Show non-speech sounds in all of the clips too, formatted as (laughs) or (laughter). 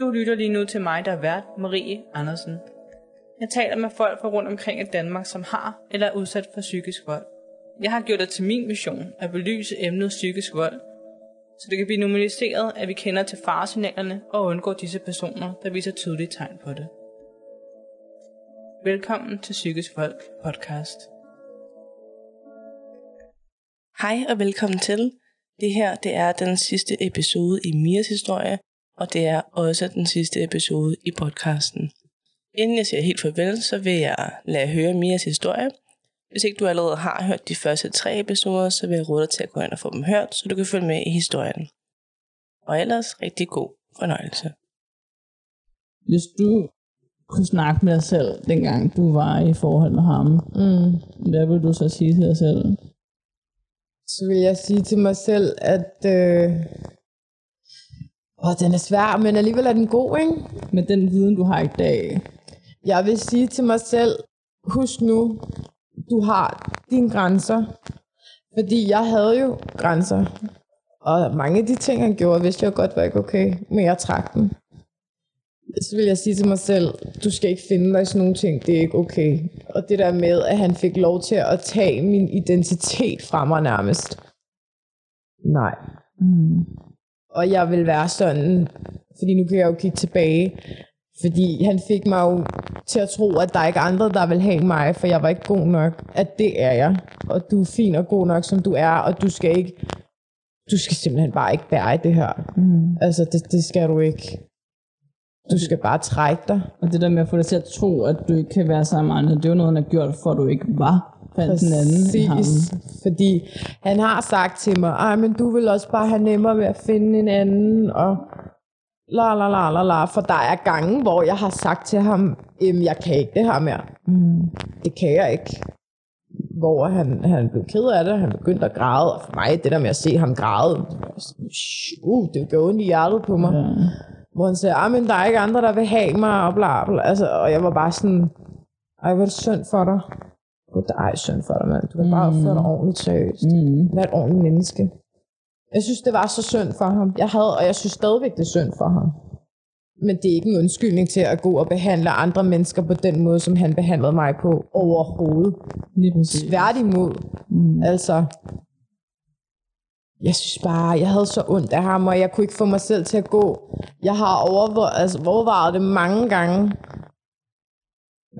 Du lytter lige nu til mig, der er vært, Marie Andersen. Jeg taler med folk fra rundt omkring i Danmark, som har eller er udsat for psykisk vold. Jeg har gjort det til min mission at belyse emnet psykisk vold, så det kan blive normaliseret, at vi kender til faresignalerne og undgår disse personer, der viser tydelige tegn på det. Velkommen til Psykisk Vold podcast. Hej og velkommen til. Det her det er den sidste episode i Mias historie, og det er også den sidste episode i podcasten. Inden jeg siger helt farvel, så vil jeg lade høre Mias historie. Hvis ikke du allerede har hørt de første tre episoder, så vil jeg råde dig til at gå ind og få dem hørt, så du kan følge med i historien. Og ellers rigtig god fornøjelse. Hvis du kunne snakke med dig selv, dengang du var i forhold med ham, Mm. hvad vil du så sige til dig selv? Så vil jeg sige til mig selv, at øh, åh, den er svær, men alligevel er den god, ikke? Med den viden, du har i dag, Jeg vil sige til mig selv, husk nu, du har dine grænser. Fordi jeg havde jo grænser. Og mange af de ting, han gjorde, vidste jeg godt var ikke okay, men jeg trak dem. Så vil jeg sige til mig selv, du skal ikke finde dig i sådan nogle ting, det er ikke okay. Og det der med, at han fik lov til at tage min identitet fra mig nærmest. Nej. mm. Og jeg vil være sådan, fordi nu kan jeg jo kigge tilbage, fordi han fik mig jo til at tro, at der er ikke andre, der vil have mig, for jeg var ikke god nok. At det er jeg. Og du er fin og god nok, som du er, og du skal ikke, du skal simpelthen bare ikke bære i det her. Mm. Altså, det, det skal du ikke. Du skal bare trække dig. Og det der med at få dig til at tro, at du ikke kan være sammen med andre, det er jo noget, han har gjort, for at du ikke var fandt den anden i ham. Præcis. Fordi han har sagt til mig, ej, men du vil også bare have nemmere ved at finde en anden, og la la la la la. For der er gange, hvor jeg har sagt til ham, "Jamen, jeg kan ikke det her mere. Mm. Det kan jeg ikke. Hvor han, han blev ked af det, han begyndte at græde, og for mig, det der med at se ham græde, det var sådan, uh, det gjorde ondt i hjertet på mig. Ja. Hvor han siger, men der er ikke andre, der vil have mig, og bla bla. Altså, og jeg var bare sådan, ej, hvor er det synd for dig. Det er synd for dig, mand. Du kan bare Mm. opføre dig ordentligt seriøst. Mm. Vær et ordentligt menneske. Jeg synes, det var så synd for ham. Jeg havde, og jeg synes stadigvæk, det er synd for ham. Men det er ikke en undskyldning til at gå og behandle andre mennesker på den måde, som han behandlede mig på overhovedet. Tværtimod. Mm. Altså, jeg synes bare, jeg havde så ondt af ham, og jeg kunne ikke få mig selv til at gå. Jeg har overvejet, altså, overvejet det mange gange.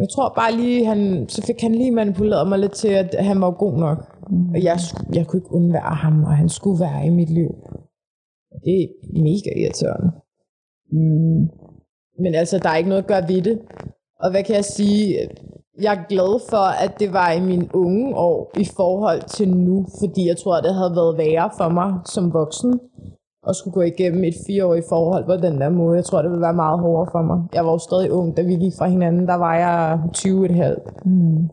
Jeg tror bare lige, han, så fik han lige manipuleret mig lidt til, at han var god nok. Mm. Og jeg, jeg kunne ikke undvære ham, og han skulle være i mit liv. Det er mega irriterende. Mm. Men altså, der er ikke noget at gøre ved det. Og hvad kan jeg sige? Jeg er glad for, at det var i mine unge år i forhold til nu, fordi jeg tror, det havde været værre for mig som voksen at skulle gå igennem et fireårigt forhold på den der måde. Jeg tror, det ville være meget hårdere for mig. Jeg var jo stadig ung, da vi gik fra hinanden. Der var jeg 20 et halvt. Mm.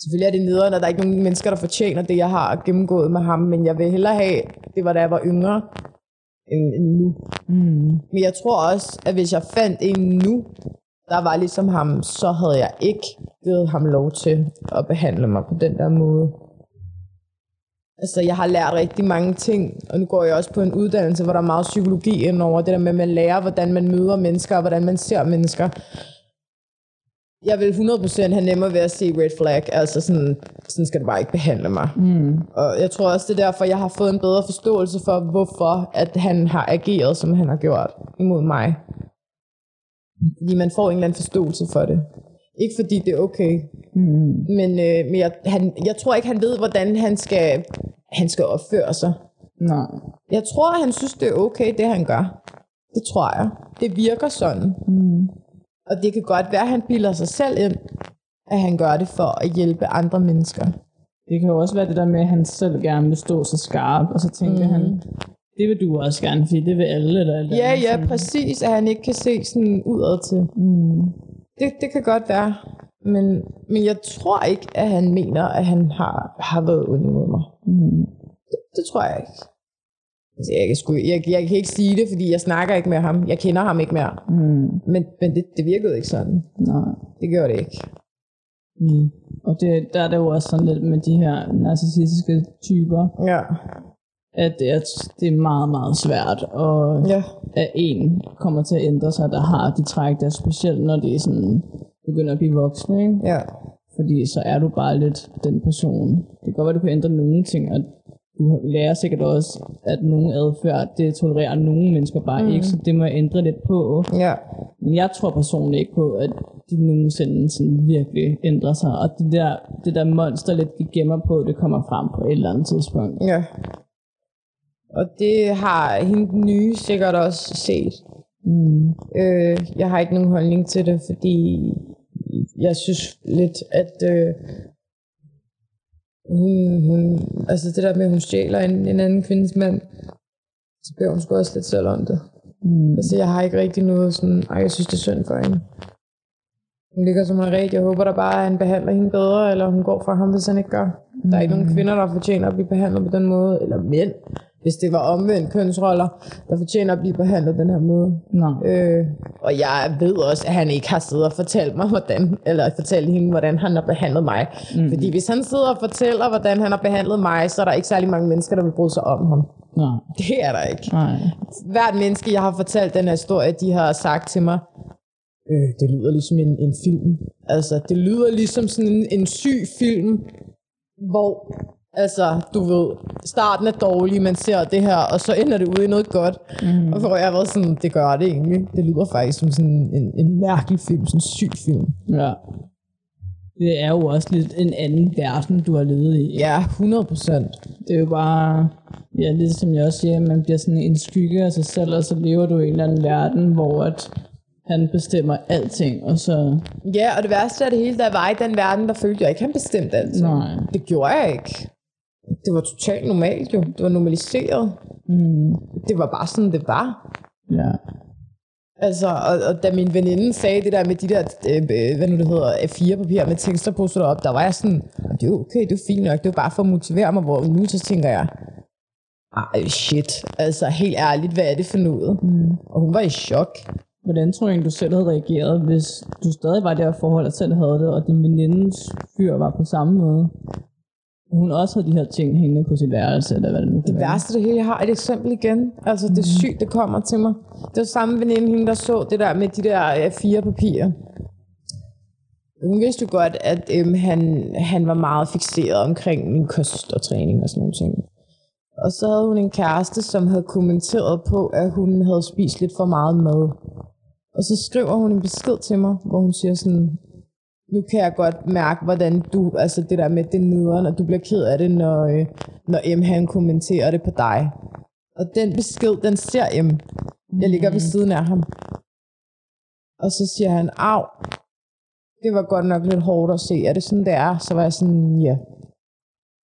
Selvfølgelig er det nederen, og der er ikke nogen mennesker, der fortjener det, jeg har gennemgået med ham, men jeg vil hellere have, det var da jeg var yngre, end, end nu. Mm. Men jeg tror også, at hvis jeg fandt en nu, der var ligesom ham, så havde jeg ikke givet ham lov til at behandle mig på den der måde. Altså, jeg har lært rigtig mange ting, og nu går jeg også på en uddannelse, hvor der er meget psykologi indover. Det der med, at man lærer, hvordan man møder mennesker, og hvordan man ser mennesker. Jeg vil 100% have nemmere ved at se red flag. Altså, sådan, sådan skal du bare ikke behandle mig. Mm. Og jeg tror også, det er derfor, jeg har fået en bedre forståelse for, hvorfor at han har ageret, som han har gjort imod mig. Fordi man får en eller anden forståelse for det. Ikke fordi det er okay, Mm. men, øh, men jeg, han, jeg tror ikke, han ved, hvordan han skal, han skal opføre sig. Nej. Jeg tror, han synes, det er okay, det han gør. Det tror jeg. Det virker sådan. Mm. Og det kan godt være, at han bilder sig selv ind, at han gør det for at hjælpe andre mennesker. Det kan jo også være det der med, at han selv gerne vil stå så skarp, og så tænker mm. han, det vil du også gerne, fordi det vil alle. Eller alt Ja, andet, ja, sådan. præcis, at han ikke kan se sådan udad til. Mm. Det, det kan godt være. Men, men jeg tror ikke, at han mener, at han har, har været ond imod mig. Mm. Det, det tror jeg ikke. Altså, jeg, kan sgu, jeg, jeg kan ikke sige det, fordi jeg snakker ikke med ham. Jeg kender ham ikke mere. Mm. Men, men det, det virkede ikke sådan. Nej. Det gjorde det ikke. Mm. Og det, der er det jo også sådan lidt med de her narcissistiske typer, Ja. At det er, det er meget, meget svært, og Ja. at en kommer til at ændre sig, der har de træk, der er specielt, når de sådan, begynder at blive voksne, ikke? Ja. fordi så er du bare lidt den person. Det kan godt være, du kan ændre nogle ting, og du lærer sikkert også, at nogle adfærd, det tolererer nogle mennesker bare mm. ikke, så det må jeg ændre lidt på. Ja. Men jeg tror personligt ikke på, at de nogensinde sådan virkelig ændrer sig, og det der, det der monster lidt, de gemmer på, det kommer frem på et eller andet tidspunkt. Ja. Og det har hende den nye sikkert også set. Mm. Øh, jeg har ikke nogen holdning til det, fordi jeg synes lidt, at øh, hun, hun, altså det der med, at hun stjæler en, en anden kvindes mand, så bliver hun sgu også lidt selv om det. Mm. Altså jeg har ikke rigtig noget sådan, ej jeg synes det er synd for hende. Hun ligger som en ret. Jeg håber da bare, at han behandler hende bedre, eller hun går fra ham, hvis han ikke gør. Der er ikke nogen kvinder, der fortjener at blive behandlet på den måde, eller mænd, hvis det var omvendt kønsroller, der fortjener at blive behandlet den her måde. Nej. Øh, og jeg ved også, at han ikke har siddet og fortalt mig, hvordan, eller fortalt hende, hvordan han har behandlet mig. Mm. Fordi hvis han sidder og fortæller, hvordan han har behandlet mig, så er der ikke særlig mange mennesker, der vil bryde sig om ham. Nej. Det er der ikke. Nej. Hvert menneske, jeg har fortalt den her historie, de har sagt til mig, øh, det lyder ligesom en, en film. Altså, det lyder ligesom sådan en, en syg film, hvor, altså, du ved, starten er dårlig, man ser det her, og så ender det ud i noget godt. Mm. Og hvor jeg været sådan, det gør det egentlig. Det lyder faktisk som sådan en, en mærkelig film, sådan en syg film. Ja. Det er jo også lidt en anden verden, du har levet i. Ja, 100 procent. Det er jo bare, ja, lidt som jeg også siger, man bliver sådan en skygge af sig selv, og så lever du i en eller anden verden, hvor at han bestemmer alting, og så, Ja, og det værste af det hele, der var i den verden, der følte jeg ikke, han bestemte alt. nej, Det gjorde jeg ikke. Det var totalt normalt jo. Det var normaliseret. mm, Det var bare sådan, det var. ja, Altså, og, og da min veninde sagde det der med de der, øh, hvad nu det hedder, A4-papir med tekster på op, der var jeg sådan, det er jo okay, det er fint nok, det er bare for at motivere mig, hvor nu så tænker jeg, ej shit, altså helt ærligt, hvad er det for noget? Mm. Og hun var i chok. Hvordan tror du egentlig, du selv havde reageret, hvis du stadig var i det her forhold, og selv havde det, og din venindes fyr var på samme måde? Hun også havde de her ting hængende på sit værelse, eller hvad det nu Det værste det hele, jeg har et eksempel igen. Altså, det er sygt, det kommer til mig. Det var samme veninde, hende, der så det der med de der A4-papirer. Hun vidste jo godt, at øhm, han, han var meget fixeret omkring min kost og træning og sådan nogle ting. Og så havde hun en kæreste, som havde kommenteret på, at hun havde spist lidt for meget mad. Og så skriver hun en besked til mig, hvor hun siger sådan, nu kan jeg godt mærke, hvordan du, altså det der med det nederen, og du bliver ked af det, når, øh, når M han kommenterer det på dig. Og den besked, den ser M. Jeg ligger ved siden af ham. Og så siger han, au, det var godt nok lidt hårdt at se. Er det sådan, det er? Så var jeg sådan, ja.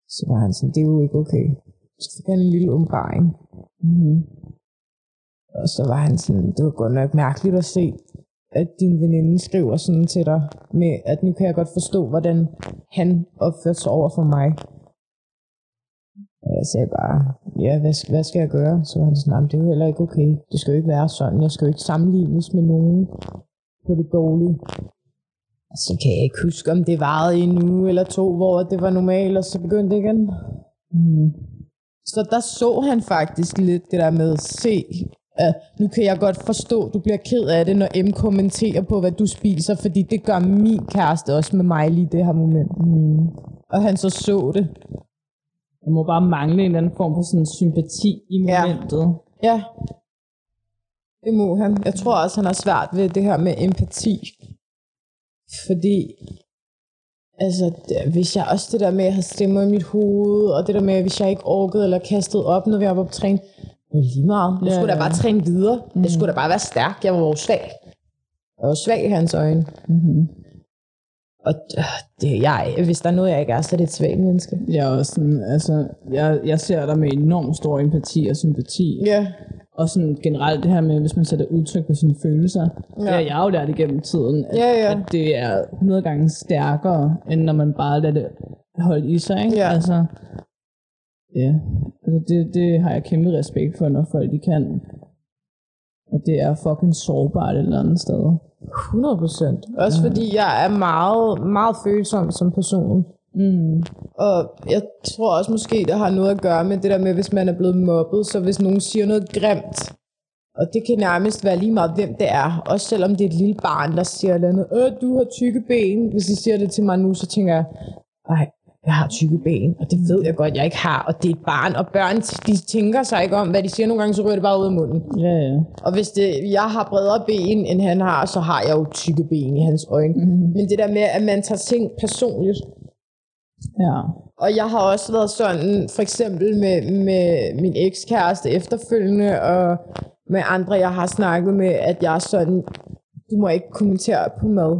Så var han sådan, det er jo ikke okay. Så fik han en lille umbaring. Mm-hmm. Og så var han sådan, det var godt nok mærkeligt at se, at din veninde skriver sådan til dig, med at nu kan jeg godt forstå, hvordan han opførte sig over for mig. Og jeg sagde bare, ja, hvad, skal- hvad skal jeg gøre? Så var han sådan, det er jo heller ikke okay. Det skal jo ikke være sådan. Jeg skal jo ikke sammenlignes med nogen på det dårlige. Og så kan jeg ikke huske, om det varede i en uge eller to, hvor det var normalt, og så begyndte det igen. Mm. Så der så han faktisk lidt det der med se, at nu kan jeg godt forstå, at du bliver ked af det, når M kommenterer på, hvad du spiser, fordi det gør min kæreste også med mig lige i det her moment. Mm. Og han så så det. Der må bare mangle en eller anden form for sådan sympati i Ja. momentet. Ja, det må han. Jeg tror også, han har svært ved det her med empati. Fordi, altså, hvis jeg også det der med at have stemmer i mit hoved, og det der med, hvis jeg ikke orkede eller kastede op, når vi var på træning, lige meget. Jeg Ja, skulle da ja. bare træne videre. Jeg skulle da bare være stærk. Jeg var jo svag. Jeg var svag i hans øjne. Mm-hmm. Og øh, det, jeg, hvis der er noget, jeg ikke er, så er det et svagt menneske. Jeg er også sådan, altså, jeg, jeg ser dig med enormt stor empati og sympati. Ja. Og sådan generelt det her med, hvis man sætter udtryk på sine følelser. Ja. Det har jeg jo lært igennem tiden, at, Ja, ja. at det er 100 gange stærkere, end når man bare lader det holde i sig. Ikke? Ja. Altså, ja. Altså, det, det har jeg kæmpe respekt for, når folk de kan. Og det er fucking sårbart et eller andet sted. 100 procent. Også fordi jeg er meget, meget følsom som person. Mm. Og jeg tror også måske, det har noget at gøre med det der med, hvis man er blevet mobbet, så hvis nogen siger noget grimt, og det kan nærmest være lige meget, hvem det er. Også selvom det er et lille barn, der siger noget, øh, du har tykke ben. Hvis de siger det til mig nu, så tænker jeg, nej, jeg har tykke ben, og det ved jeg godt, jeg ikke har. Og det er et barn, og børn, de tænker sig ikke om, hvad de siger. Nogle gange, så ryger det bare ud af munden. Ja, ja. Og hvis det, jeg har bredere ben, end han har, så har jeg jo tykke ben i hans øjne. Mm-hmm. Men det der med, at man tager ting personligt, Ja. og jeg har også været sådan, for eksempel med, med min ekskæreste efterfølgende, og med andre, jeg har snakket med, at jeg er sådan, du må ikke kommentere på mad.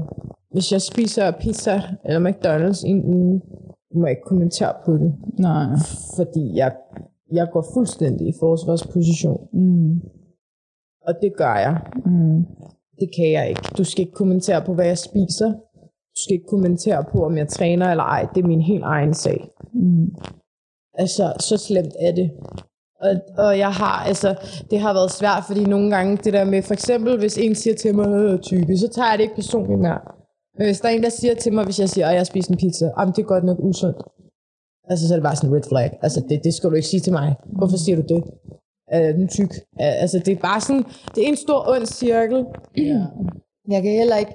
Hvis jeg spiser pizza eller McDonald's i en uge, må ikke kommentere på det. Nej. Fordi jeg, jeg går fuldstændig i forsvarsposition. Mm. Og det gør jeg. Mm. Det kan jeg ikke. Du skal ikke kommentere på, hvad jeg spiser. Du skal ikke kommentere på, om jeg træner eller ej. Det er min helt egen sag. Mm. Altså, så slemt er det. Og, og jeg har, altså, det har været svært, fordi nogle gange det der med, for eksempel, hvis en siger til mig, øh, tykke, så tager jeg det ikke personligt mere. Hvis der er en, der siger til mig, hvis jeg siger, at jeg spiser en pizza, jamen det er godt nok usundt. Altså, så er det bare sådan en red flag. Altså, det, det skal du ikke sige til mig. Hvorfor siger du det? Øh, den er tyk. Altså, det er bare sådan, det er en stor ond cirkel. Ja. Jeg kan heller ikke...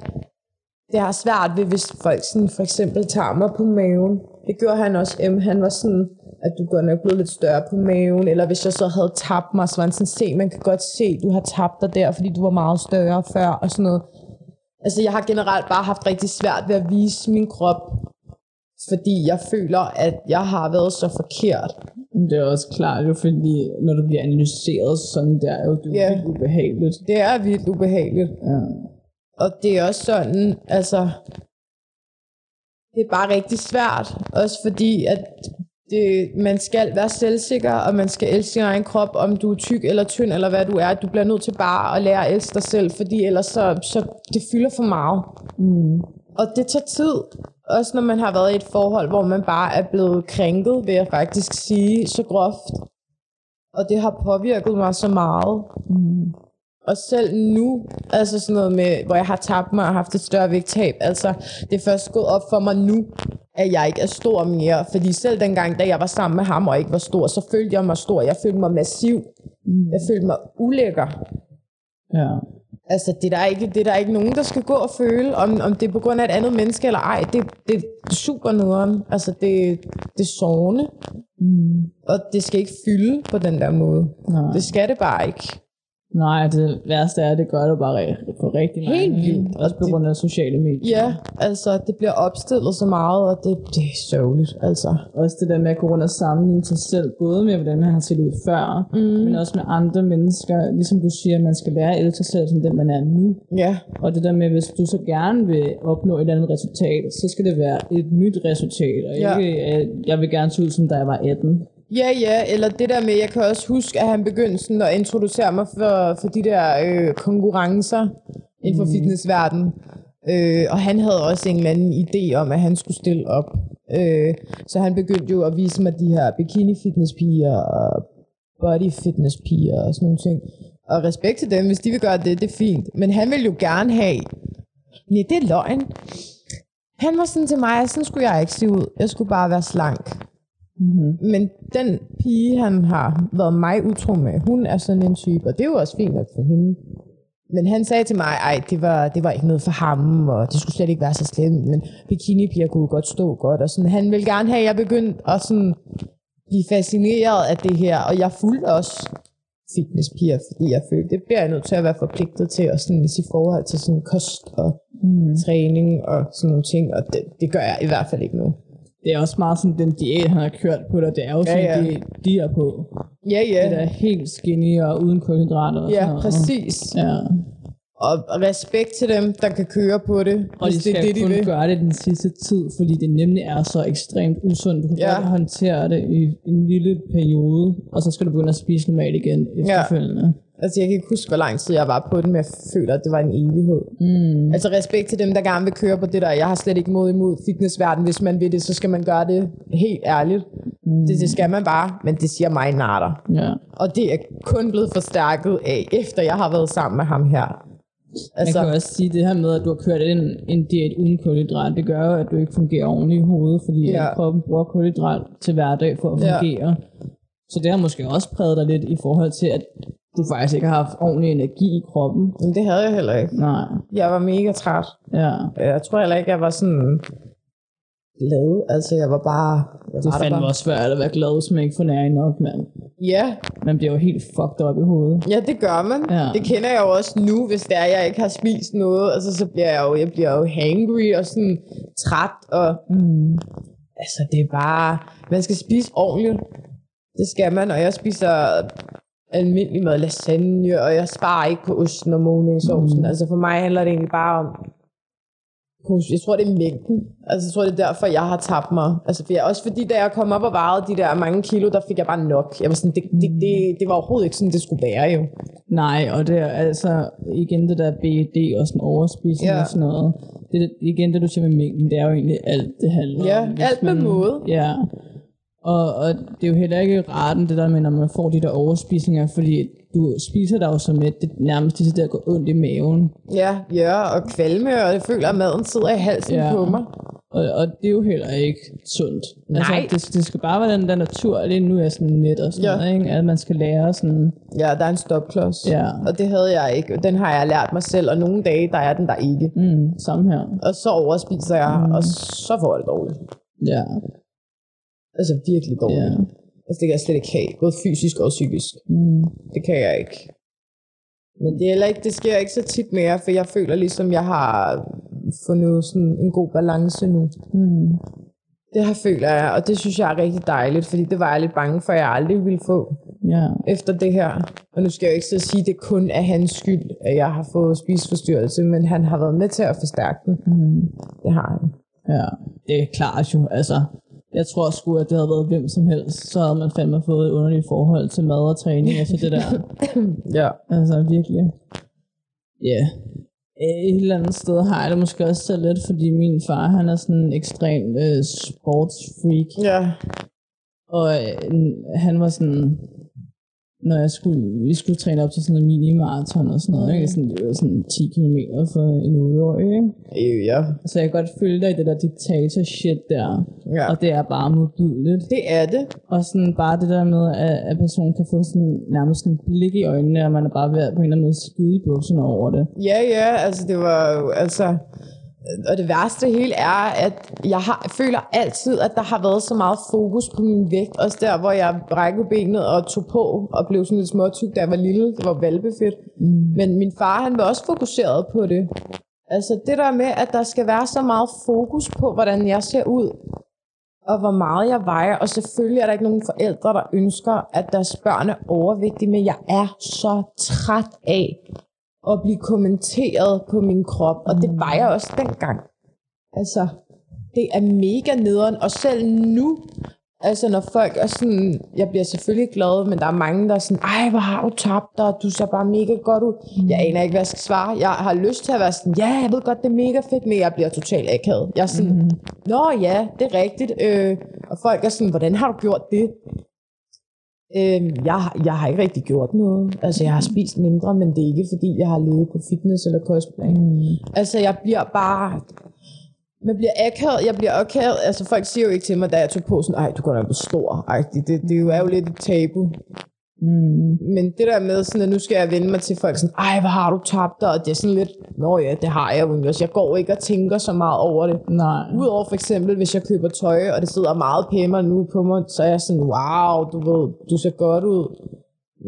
Det har svært ved, hvis folk sådan for eksempel tager mig på maven. Det gjorde han også. M. Han var sådan, at du godt nok blevet lidt større på maven. Eller hvis jeg så havde tabt mig, så var han sådan, se, man kan godt se, du har tabt dig der, fordi du var meget større før og sådan noget. Altså, jeg har generelt bare haft rigtig svært ved at vise min krop, fordi jeg føler, at jeg har været så forkert. Det er også klart, jo, fordi når du bliver analyseret sådan der, er jo det Ja. vildt ubehageligt. Det er vildt ubehageligt. Ja. Og det er også sådan, altså, det er bare rigtig svært. Også fordi, at det, man skal være selvsikker, og man skal elske sin egen krop, om du er tyk eller tynd, eller hvad du er. Du bliver nødt til bare at lære at elske dig selv, fordi ellers så, så det fylder for meget. Mm. Og det tager tid. Også når man har været i et forhold, hvor man bare er blevet krænket, vil jeg faktisk sige, så groft. Og det har påvirket mig så meget. Mm. Og selv nu, altså sådan noget med, hvor jeg har tabt mig og haft et større vægttab, altså det er først gået op for mig nu, at jeg ikke er stor mere. Fordi selv dengang, da jeg var sammen med ham og ikke var stor, så følte jeg mig stor. Jeg følte mig massiv. Jeg følte mig ulækker. Ja. Altså, det er, der ikke, det er der ikke nogen, der skal gå og føle, om, om det er på grund af et andet menneske eller ej. Det, det, det er super nederen. Altså, det, det er sårende. Mm. Og det skal ikke fylde på den der måde. Nej. Det skal det bare ikke. Nej, det værste er, at det gør det bare for rigtig mange. Helt vildt. Også på grund af sociale medier. Ja, altså, det bliver opstillet så meget, og det, det er sørgeligt, altså. Også det der med at gå rundt og sammenligne sig selv, både med, hvordan man har set ud før, mm. men også med andre mennesker. Ligesom du siger, at man skal at elske sig selv, som den man er nu. Ja, Og det der med, hvis du så gerne vil opnå et andet resultat, så skal det være et nyt resultat, og Ja. ikke, jeg vil gerne se ud, som da jeg var 18. ja, ja, eller det der med, jeg kan også huske, at han begyndte sådan at introducere mig for, for de der øh, konkurrencer inden for mm. fitnessverdenen. Øh, og han havde også en eller anden idé om, at han skulle stille op. Øh, så han begyndte jo at vise mig de her bikini fitness piger og body fitness piger og sådan nogle ting. Og respekt til dem, hvis de vil gøre det, det er fint. Men han vil jo gerne have, nej, det er løgn. Han var sådan til mig, at sådan skulle jeg ikke se ud. Jeg skulle bare være slank. Mm-hmm. Men den pige, han har været mig utro med, hun er sådan en type, og det er jo også fint nok for hende. Men han sagde til mig, ej, det var, det var ikke noget for ham, og det skulle slet ikke være så slemt, men bikinipiger kunne godt stå godt, og sådan. Han ville gerne have, at jeg begyndte at sådan blive fascineret af det her, og jeg fulgte også fitnesspiger, fordi jeg følte, det bliver jeg nødt til at være forpligtet til, og sådan, i forhold til sådan kost og Mm. træning og sådan nogle ting, og det, det gør jeg i hvert fald ikke nu. Det er også meget sådan, den diæt, han har kørt på dig, det er jo sådan, Ja, det de er på. Ja, Det ja. er helt skinny og uden kulhydrater og sådan Ja, noget. præcis. Ja. Og respekt til dem, der kan køre på det, Og de skal det det, de kun vil. gøre det den sidste tid, fordi det nemlig er så ekstremt usundt. Du kan Ja. ja. godt håndtere det i en lille periode, og så skal du begynde at spise normalt igen efterfølgende. Ja. Altså, jeg kan ikke huske, hvor lang tid jeg var på den, men jeg føler, at det var en evighed. Mm. Altså, respekt til dem, der gerne vil køre på det der. Jeg har slet ikke mod imod fitnessverden. Hvis man vil det, så skal man gøre det helt ærligt. Mm. Det, det skal man bare, men det siger mig natter. Ja. Og det er kun blevet forstærket af, efter jeg har været sammen med ham her. Altså, man kan også sige det her med, at du har kørt en, en diæt uden kulhydrat, det gør jo, at du ikke fungerer ordentligt i hovedet, fordi Ja. ja. kroppen bruger kulhydrat til hverdag for at Ja. fungere. Så det har måske også præget dig lidt i forhold til, at du faktisk ikke har haft ordentlig energi i kroppen. Men det havde jeg heller ikke. Nej, Jeg var mega træt. ja. Jeg tror heller ikke, jeg var sådan glad. Altså, jeg var bare... Jeg Det var fandt bare. også svært at være glad, hvis man ikke får næring nok, mand. Ja, Man bliver jo helt fucked op i hovedet. ja, det gør man. Ja. Det kender jeg jo også nu, hvis det er, jeg ikke har spist noget. Altså, så bliver jeg jo, jeg bliver jo hangry og sådan træt. Og Mm. altså, det er bare... Man skal spise ordentligt. Det skal man, og jeg spiser almindelig mad, lasagne, og jeg sparer ikke på osten og mayonnaise-sovsen. Mm. Altså for mig handler det egentlig bare om, jeg tror det er mængden. Altså jeg tror det er derfor, jeg har tabt mig. Altså for jeg, også fordi da jeg kom op og vejede de der mange kilo, der fik jeg bare nok. Jeg var sådan, det, det, det, det var overhovedet ikke sådan, det skulle være jo. Nej, og det er altså igen det der BED og sådan overspisning Ja. og sådan noget. Det, igen det du siger med mængden, det er jo egentlig alt det handler Ja, om. Alt med måde. Ja, og, og det er jo heller ikke retten det der med, når man får de der overspisninger, fordi du spiser dig jo så med, det nærmest lige der går ondt i maven. Ja, ja, og kvalme, og jeg føler, at maden sidder i halsen Ja. på mig. Og, og det er jo heller ikke sundt. Nej. Altså, det, det skal bare være den der naturlige, nu er jeg sådan net og sådan ja. noget, ikke? at man skal lære sådan, Ja, der er en stopklods. Ja. Og det havde jeg ikke. Den har jeg lært mig selv, og nogle dage, der er den der ikke. mm, samme her. Og så overspiser jeg, mm. og så får jeg det dårligt. Ja, Altså virkelig dårligt. ja. Altså det kan jeg slet ikke have, både fysisk og psykisk. Mm. Det kan jeg ikke. Men det, er heller ikke, det sker ikke så tit mere, for jeg føler ligesom, jeg har fundet sådan en god balance nu. Mm. Det her føler jeg, og det synes jeg er rigtig dejligt, fordi det var jeg lidt bange for, at jeg aldrig ville få Ja. efter det her. Og nu skal jeg jo ikke så sige, at det kun er hans skyld, at jeg har fået spiseforstyrrelse, men han har været med til at forstærke den. Mm. Det har han. Ja, det er klart jo. Altså, jeg tror sgu, at det havde været hvem som helst, så havde man fandme fået et underligt forhold til mad og træning efter det der. (laughs) Ja. altså, virkelig. Ja. Yeah. Et eller andet sted har jeg det måske også selv lidt, fordi min far, han er sådan en ekstrem øh, sportsfreak. Ja. Og øh, han var sådan, når jeg skulle, vi skulle træne op til sådan en mini-marathon og sådan noget, ikke? Sådan, det var sådan 10 km for en 8-årig, ikke? Øh, Ja. Så jeg kan godt følge dig i det der diktator-shit der. ja. Og det er bare modbydeligt. Det er det. Og sådan bare det der med, at, at personen kan få sådan nærmest en blik i øjnene, og man er bare ved at på en eller anden måde skide i bukserne over det. Ja, ja, altså det var jo, altså... Og det værste hele er, at jeg har, føler altid, at der har været så meget fokus på min vægt. Også der, hvor jeg brækkede benet og tog på og blev sådan lidt småtyk, da jeg var lille. Det var valbefedt. Mm. Men min far, han var også fokuseret på det. Altså det der med, at der skal være så meget fokus på, hvordan jeg ser ud. Og hvor meget jeg vejer. Og selvfølgelig er der ikke nogen forældre, der ønsker, at deres børn er overvægtige. Men jeg er så træt af at blive kommenteret på min krop, og det var jeg også dengang. Altså, det er mega nederen, og selv nu, altså når folk er sådan, jeg bliver selvfølgelig glad, men der er mange, der er sådan, ej, hvor har du tabt dig, du ser bare mega godt ud. Jeg aner ikke, hvad jeg skal svare. Jeg har lyst til at være sådan, ja, jeg ved godt, det er mega fedt, men jeg bliver totalt akavet. Jeg er sådan, nå ja, det er rigtigt. Øh, og folk er sådan, hvordan har du gjort det? Øhm, jeg, har- jeg har ikke rigtig gjort noget. Altså, jeg har spist mindre, men det er ikke, fordi jeg har levet på fitness eller kostplan. Mm. Altså, jeg bliver bare... Man bliver akavet, jeg bliver akavet. Altså, folk siger jo ikke til mig, da jeg tog på sådan, ej, du går da på stor. Ej, det, det, det er jo- er jo lidt et tabu. Mm. Men det der med, sådan, at nu skal jeg vende mig til folk sådan, ej, hvor har du tabt dig? Og det er sådan lidt, nå ja, det har jeg jo også. Jeg går ikke og tænker så meget over det. Nej. Udover for eksempel, hvis jeg køber tøj, og det sidder meget pænere nu på mig, så er jeg sådan, wow, du ved, du ser godt ud.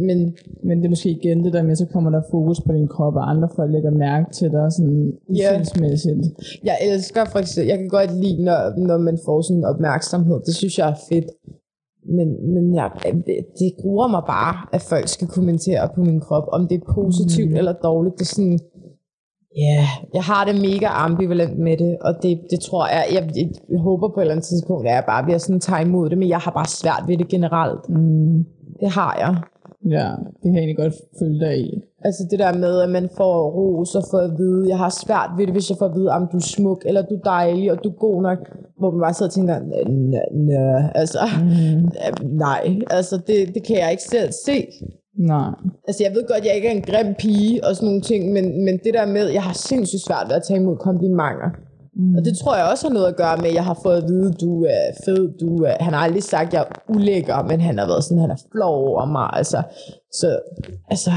Men Men det er måske igen det der med, så kommer der fokus på din krop, og andre folk lægger mærke til dig sådan Ja. utilsmæssigt. jeg elsker for eksempel, jeg kan godt lide, når, når man får sådan opmærksomhed. Det synes jeg er fedt. Men, men jeg, det gruer mig bare, at folk skal kommentere på min krop, om det er positivt mm. eller dårligt. Det er sådan, ja, yeah, jeg har det mega ambivalent med det, og det, det tror jeg, jeg, jeg, jeg håber på et eller andet tidspunkt, at jeg bare bliver sådan tage imod det, men jeg har bare svært ved det generelt. Mm. Det har jeg. Ja, det kan jeg egentlig godt følge dig i. Altså det der med, at man får ros og får at vide, jeg har svært ved det, hvis jeg får at vide, om du er smuk, eller du er dejlig, og du er god nok, hvor man bare sidder og tænker, nej, altså, Mm. nej, altså det, det kan jeg ikke selv se. Nej. Altså, jeg ved godt, jeg ikke er en grim pige og sådan nogle ting, men, men det der med, jeg har sindssygt svært ved at tage imod komplimenter. Mm. Og det tror jeg også har noget at gøre med, at jeg har fået at vide, du er fed, du er... Han har aldrig sagt, at jeg er ulækker, men han har været sådan, han er flov over mig, altså. Så, altså,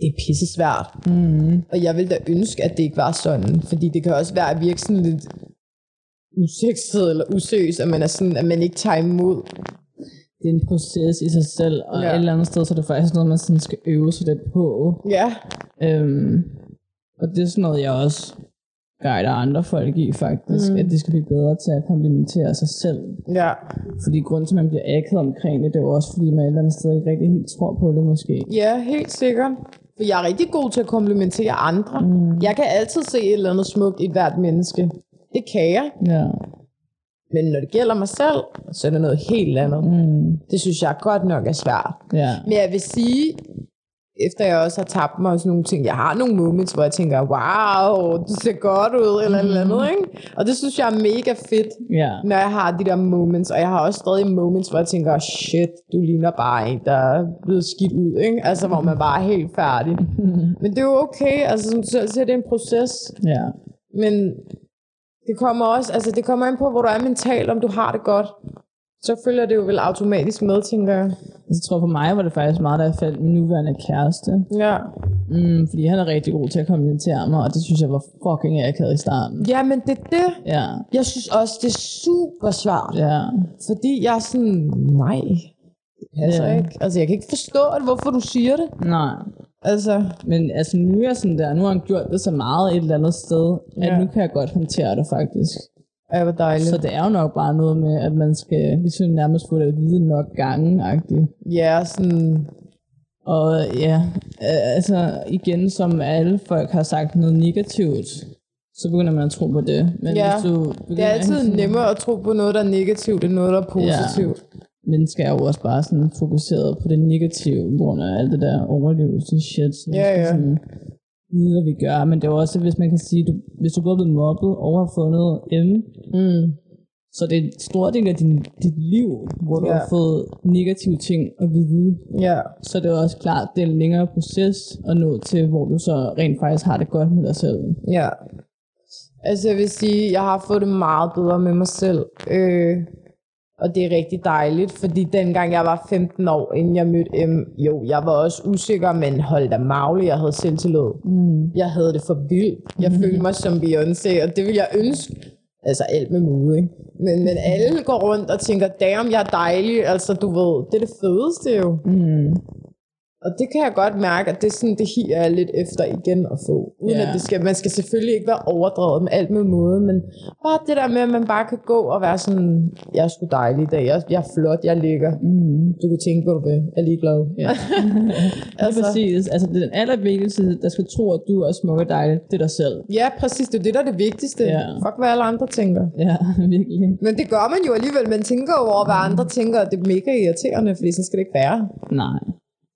det er pisse svært. Mm. Og jeg vil da ønske, at det ikke var sådan, fordi det kan også være at virke sådan lidt usekset eller usøs, at man er sådan, at man ikke tager imod. Det er en proces i sig selv, og Ja. ja. et eller andet sted, så er det faktisk noget, man sådan skal øve sig lidt på. Ja, Øhm, og det er sådan noget, jeg også guider andre folk i faktisk, mm. at de skal blive bedre til at komplimentere sig selv. ja, Fordi grunden til, at man bliver akavet omkring det, det er jo også, fordi man et eller andet sted ikke rigtig helt tror på det måske. ja, helt sikkert. For jeg er rigtig god til at komplimentere andre. Mm. Jeg kan altid se et eller andet smukt i hvert menneske. Det kan jeg. Ja. Men når det gælder mig selv, så er det noget helt andet. Mm. Det synes jeg godt nok er svært. Ja. Men jeg vil sige, efter jeg også har tabt mig og sådan nogle ting, jeg har nogle moments, hvor jeg tænker, wow, du ser godt ud, eller mm. eller andet, ikke? Og det synes jeg er mega fedt, Ja. når jeg har de der moments. Og jeg har også stadig moments, hvor jeg tænker, shit, du ligner bare en, der er blevet skidt ud, ikke? Altså, hvor man bare er helt færdig. Men det er jo okay, altså som du selv siger, det er en proces. Ja. Men det kommer også, altså det kommer ind på, hvor du er mentalt, om du har det godt. Så følger det jo vel automatisk med, tænker jeg. Altså, jeg tror for mig var det faktisk meget, da jeg faldt min nuværende kæreste. Ja. Mm, fordi han er rigtig god til at kommentere mig, og det synes jeg var fucking akavet i starten. Ja, men det er det. Ja. Jeg synes også, det er super svært. Ja. Fordi jeg er sådan, nej, det passer Ja. ikke. Altså, jeg kan ikke forstå, at hvorfor du siger det. Nej. Altså, Men altså, nu er jeg sådan der, nu har han gjort det så meget et eller andet sted, at Ja. nu kan jeg godt håndtere det faktisk. Det var dejligt. Så det er jo nok bare noget med, at man skal ligesom nærmest få det at vide nok gange -agtigt. Ja, sådan, Og ja, altså igen, som alle folk har sagt noget negativt, så begynder man at tro på det. Men Ja, hvis du det er altid sådan- nemmere at tro på noget, der er negativt, end noget, der er positivt. mennesker er jo også bare sådan fokuseret på det negative, på grund af alt det der overlevelse shit. Så Ja, ja. Sådan, hvad vi gør. Men det er også, hvis man kan sige, du, hvis du både er blevet mobbet og har noget M, Mm. så det er en stor del af din, dit liv, hvor du Ja. har fået negative ting at vide. Ja. Så det er også klart, det er en længere proces at nå til, hvor du så rent faktisk har det godt med dig selv. Ja. Altså jeg vil sige, jeg har fået det meget bedre med mig selv. Øh, og det er rigtig dejligt, fordi dengang jeg var 15 år, inden jeg mødte M, jo, jeg var også usikker, men hold da magle, jeg havde selvtillid. Mm. Jeg havde det for vildt. Jeg følte mig som Beyoncé, og det vil jeg ønske. Altså alt med mode, ikke? Men, men alle går rundt og tænker, damn, jeg er dejlig. Altså du ved, det er det fedeste jo. Mm. Og det kan jeg godt mærke, at det er sådan, det higer jeg lidt efter igen at få. Uden Ja. at det skal, man skal selvfølgelig ikke være overdrevet med alt med måde, men bare det der med, at man bare kan gå og være sådan, jeg er sgu dejlig i dag, jeg, jeg er flot, jeg ligger. Mm. Du kan tænke, hvad du vil, jeg er ligeglad. Ja. (laughs) Altså. præcis. Altså, det er den allervigtigste, der skal tro, at du er smuk og dejlig, det er dig selv. Ja, præcis, det er det, der er det vigtigste. Ja. Fuck, hvad alle andre tænker. Ja, (laughs) virkelig. Men det gør man jo alligevel, man tænker over, hvad andre tænker, og det er mega irriterende, fordi sådan skal det ikke være. Nej.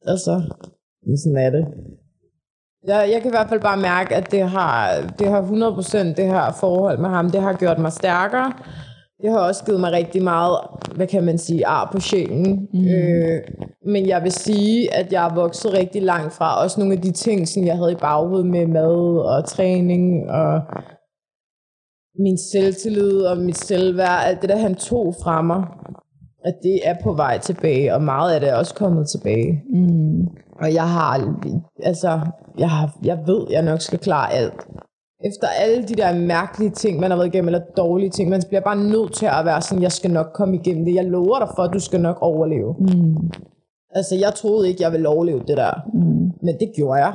Altså, sådan er det. Jeg, jeg kan i hvert fald bare mærke, at det har, det har 100% det her forhold med ham, det har gjort mig stærkere. Det har også givet mig rigtig meget, hvad kan man sige, ar på sjælen. Mm. Øh, men jeg vil sige, at jeg er vokset rigtig langt fra også nogle af de ting, som jeg havde i baghovedet med mad og træning og min selvtillid og mit selvværd, alt det der han tog fra mig, at det er på vej tilbage, og meget af det er også kommet tilbage. Mm. Og jeg har, altså, jeg, har, jeg ved, jeg nok skal klare alt. Efter alle de der mærkelige ting, man har været igennem, eller dårlige ting, man bliver bare nødt til at være sådan, jeg skal nok komme igennem det. Jeg lover dig for, at du skal nok overleve. Mm. Altså, jeg troede ikke, jeg ville overleve det der. Mm. Men det gjorde jeg.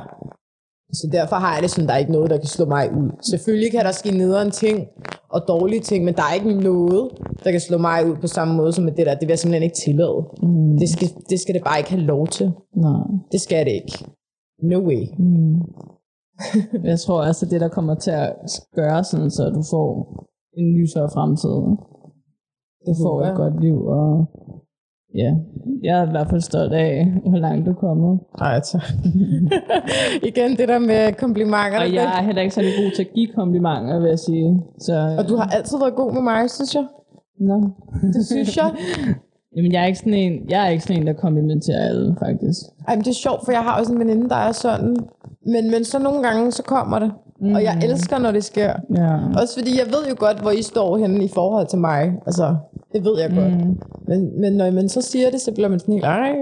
Så derfor har jeg det sådan, der er ikke noget, der kan slå mig ud. Selvfølgelig kan der ske nederen ting og dårlige ting, men der er ikke noget, der kan slå mig ud på samme måde som med det der. Det vil jeg simpelthen ikke tillade. Mm. Det skal, det skal det bare ikke have lov til. Nej. Det skal det ikke. No way. Mm. jeg tror altså, det der kommer til at gøre sådan, så du får en lysere fremtid. Du får et godt liv, og ja, jeg er i hvert fald stolt af, hvor langt du er kommet. Ej, tak. (laughs) Igen det der med komplimenter. Og jeg er heller ikke særlig god til at give komplimenter, vil jeg sige. Så, og du har altid været god med mig, synes jeg. Nå. Det synes jeg. (laughs) Jamen, jeg er ikke sådan en, jeg er ikke sådan en, der komplimenterer alle, faktisk. Ej, men det er sjovt, for jeg har også en veninde, der er sådan. Men, men så nogle gange, så kommer det. Mm. Og jeg elsker, når det sker. Ja. Også fordi jeg ved jo godt, hvor I står henne i forhold til mig. Altså, det ved jeg godt. Mm. Men, men når man så siger det, så bliver man sådan helt, ej.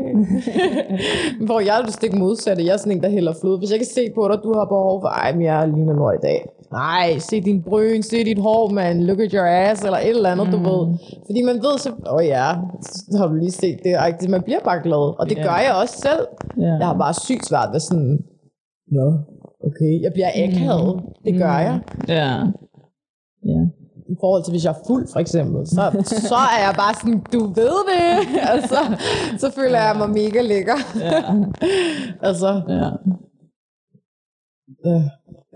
(laughs) hvor jeg er det stik modsatte. Jeg er sådan en, der hælder flod. Hvis jeg kan se på dig, du har behov for, ej, men jeg ligner noget i dag. Nej, se din bryn, se dit hår, man. Look at your ass, eller et eller andet, mm. du ved. Fordi man ved så, åh oh ja, så har du lige set det. Ej, man bliver bare glad. Og det Ja. gør jeg også selv. Ja. Jeg har bare sygt svært ved sådan, nå, okay, jeg bliver akavet. Det gør jeg. Ja. Ja. I forhold til, hvis jeg er fuld, for eksempel, så, så er jeg bare sådan, du ved det, (laughs) altså, så føler jeg mig mega lækker. Ja. (laughs) altså, ja. øh,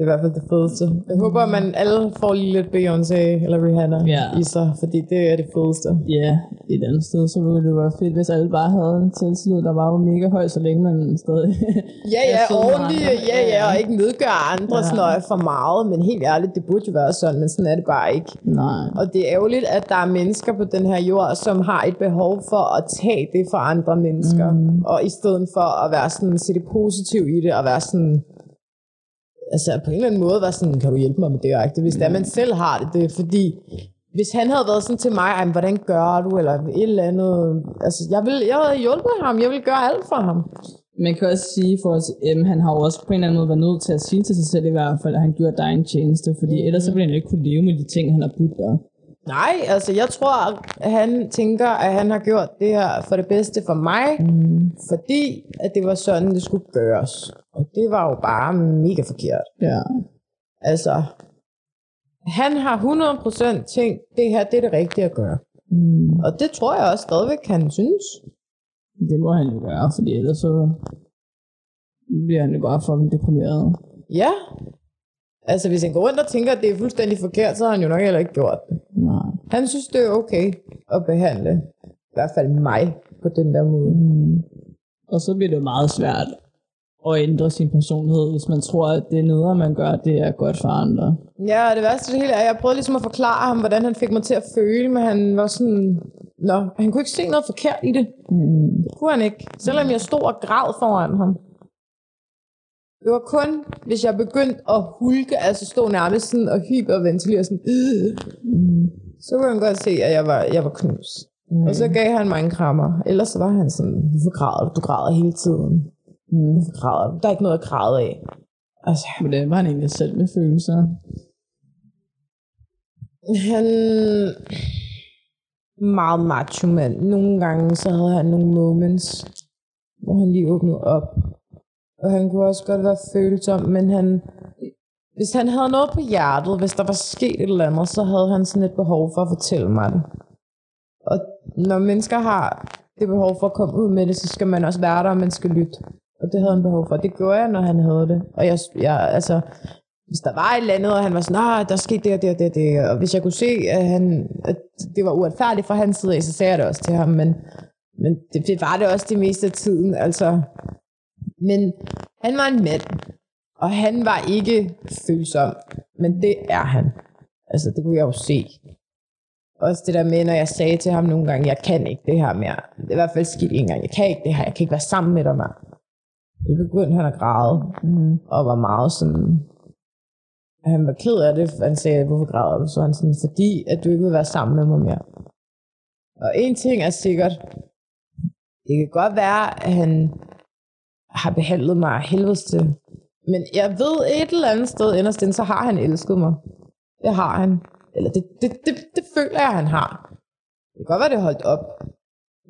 det er i hvert fald det fedeste. Jeg håber, at man alle får lige lidt Beyoncé eller Rihanna Ja. i sig, fordi det er det fedeste. Ja, et andet sted, så ville det være fedt, hvis alle bare havde en tilslid, der var mega høj, så længe man stadig... (laughs) Ja, ja, ordentligt, ja, ja, og ikke nedgøre andre Ja. noget for meget, men helt ærligt, det burde jo være sådan, men sådan er det bare ikke. Nej. Og det er ærgerligt, at der er mennesker på den her jord, som har et behov for at tage det fra andre mennesker. Mm. Og i stedet for at være sådan, se det positive i det, og være sådan, altså på en eller anden måde være sådan, kan du hjælpe mig med det, ikke? hvis det er, man selv har det, det er fordi, hvis han havde været sådan til mig, "Ej, hvordan gør du, eller et eller andet, altså jeg, vil, jeg havde hjulpet ham, jeg vil gøre alt for ham. Man kan også sige for os, M, han har jo også på en eller anden måde været nødt til at sige til sig selv i hvert fald, at han gjorde dig en tjeneste, fordi mm. ellers så ville han ikke kunne leve med de ting, han har budt dig. Nej, altså jeg tror, at han tænker, at han har gjort det her for det bedste for mig, mm. fordi at det var sådan, det skulle gøres. Og det var jo bare mega forkert. Ja. Altså, han har 100% tænkt, det her det er det rigtige at gøre. Mm. Og det tror jeg også stadigvæk, han synes. Det må han jo gøre, fordi ellers så bliver han jo bare fucking deprimeret. Ja. Altså, hvis han går rundt og tænker, at det er fuldstændig forkert, så har han jo nok heller ikke gjort det. Nej. Han synes, det er okay at behandle, i hvert fald mig, på den der måde. Mm. Og så bliver det jo meget svært at ændre sin personlighed, hvis man tror, at det noget, man gør, det er godt for andre. Ja, og det værste det hele er, at jeg prøvede ligesom at forklare ham, hvordan han fik mig til at føle, men han var sådan, nå, han kunne ikke se noget forkert i det. Mm. Det kunne han ikke, selvom jeg stod og græd foran ham. Det var kun, hvis jeg begyndte at hulke, altså stå nærmest sådan og hyperventilere sådan, øh, så kunne han godt se, at jeg var, jeg var knust. Mm. Og så gav han mig en krammer. Ellers så var han sådan, hvorfor græder du? Du græder hele tiden. Mm. Hvorfor græder du? Der er ikke noget at græde af. Altså, Hvordan var han egentlig selv med følelser? Han meget macho mand. Nogle gange så havde han nogle moments, hvor han lige åbnede op. Og han kunne også godt være følsom, men han, hvis han havde noget på hjertet, hvis der var sket et eller andet, så havde han sådan et behov for at fortælle mig det. Og når mennesker har det behov for at komme ud med det, så skal man også være der, og man skal lytte. Og det havde han behov for. Det gjorde jeg, når han havde det. Og jeg, jeg altså, hvis der var et eller andet, og han var sådan, ah, der skete det og det og det, og det. Og hvis jeg kunne se, at, han, at det var uretfærdigt fra hans side af, så sagde jeg det også til ham. Men, men det, det var det også det meste af tiden. Altså. Men han var en mand, og han var ikke følsom. Men det er han. Altså, det kunne jeg jo se. Også det der med, når jeg sagde til ham nogle gange, jeg kan ikke det her mere. Det er i hvert fald skidt en gang. Jeg kan ikke det her. Jeg kan ikke være sammen med dig mere. Det begyndte han at græde. Mm. Og var meget sådan... Han var ked af det. Han sagde, hvorfor græder du? Så han sådan, fordi at du ikke vil være sammen med mig mere. Og en ting er sikkert. Det kan godt være, at han har behandlet mig af helvedes til. Men jeg ved et eller andet sted inderst inde, så har han elsket mig. Det har han. Eller det, det, det, det føler jeg, han har. Det kan godt være, det er holdt op.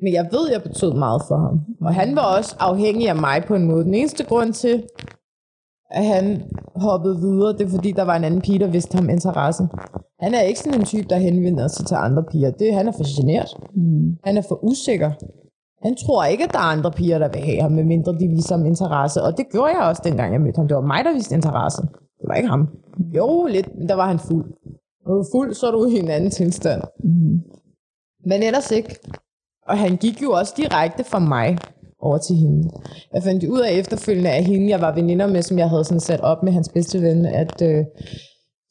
Men jeg ved, jeg betød meget for ham. Og han var også afhængig af mig på en måde. Den eneste grund til, at han hoppede videre, det er fordi, der var en anden pige, der vidste ham interesse. Han er ikke sådan en type, der henvender sig til andre piger. Det, han er for generet. Mm. Han er for usikker. Han tror ikke, at der er andre piger, der vil have ham, medmindre de viser ham interesse. Og det gjorde jeg også, dengang jeg mødte ham. Det var mig, der viste interesse. Det var ikke ham. Jo, lidt, men der var han fuld. Når du er fuld, så er du i en anden tilstand. Mm. Men ellers ikke. Og han gik jo også direkte fra mig over til hende. Jeg fandt ud af efterfølgende af hende, jeg var veninder med, som jeg havde sådan sat op med hans bedste ven, at øh,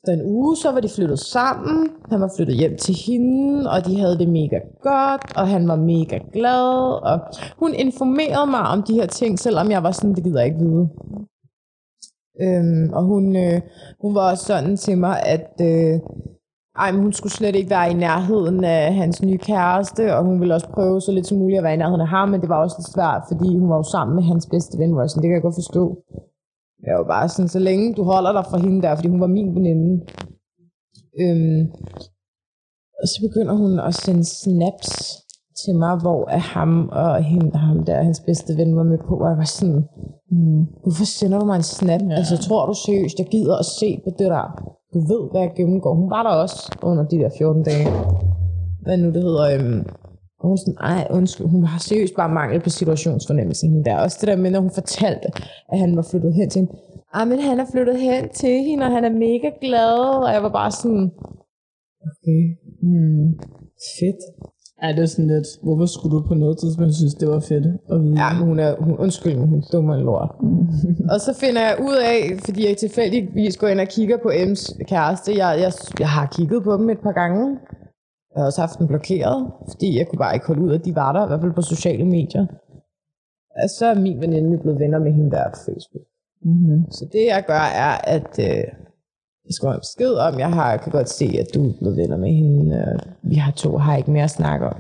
efter en uge, så var de flyttet sammen. Han var flyttet hjem til hende, og de havde det mega godt, og han var mega glad. Og hun informerede mig om de her ting, selvom jeg var sådan, det gider jeg ikke vide. Øhm, og hun, øh, hun var også sådan til mig, at øh, ej, men hun skulle slet ikke være i nærheden af hans nye kæreste, og hun ville også prøve så lidt som muligt at være i nærheden af ham, men det var også lidt svært, fordi hun var jo sammen med hans bedste ven, hvor jeg sådan, det kan jeg godt forstå. Jeg var bare sådan, så længe du holder dig fra hende der, fordi hun var min veninde. Øhm, og så begynder hun at sende snaps til mig, hvor er ham og hende, ham der, hans bedste ven var med på, og jeg var sådan, mm, hvorfor sender du mig en snap? Ja. Altså, tror du seriøst, jeg gider at se på det der? Du ved, hvad jeg gennemgår. Hun var der også under de der 14 dage. Hvad nu det hedder, øhm, og hun sådan, ej, undskyld, hun har seriøst bare mangel på situationsfornemmelse. Hende der. Også det der med, når hun fortalte, at han var flyttet hen til hende. Ej, men han er flyttet hen til hende, og han er mega glad. Og jeg var bare sådan, okay, hmm, fedt. Ja, det er sådan lidt, hvorfor skulle du på noget tidspunkt synes, det var fedt at vide? Ja, men hun er, hun, undskyld, hun er dum og lort. (laughs) og så finder jeg ud af, fordi jeg tilfældigvis går ind og kigger på M's kæreste. Jeg, jeg, jeg har kigget på dem et par gange. Jeg har også haft den blokeret, fordi jeg kunne bare ikke holde ud, at de var der, i hvert fald på sociale medier. Og så er min veninde blevet venner med hende der på Facebook. Mm-hmm. Så det jeg gør er, at øh, jeg skriver en besked om, jeg har, kan godt se, at du er blevet venner med hende. Øh, vi har to, har ikke mere at snakke om.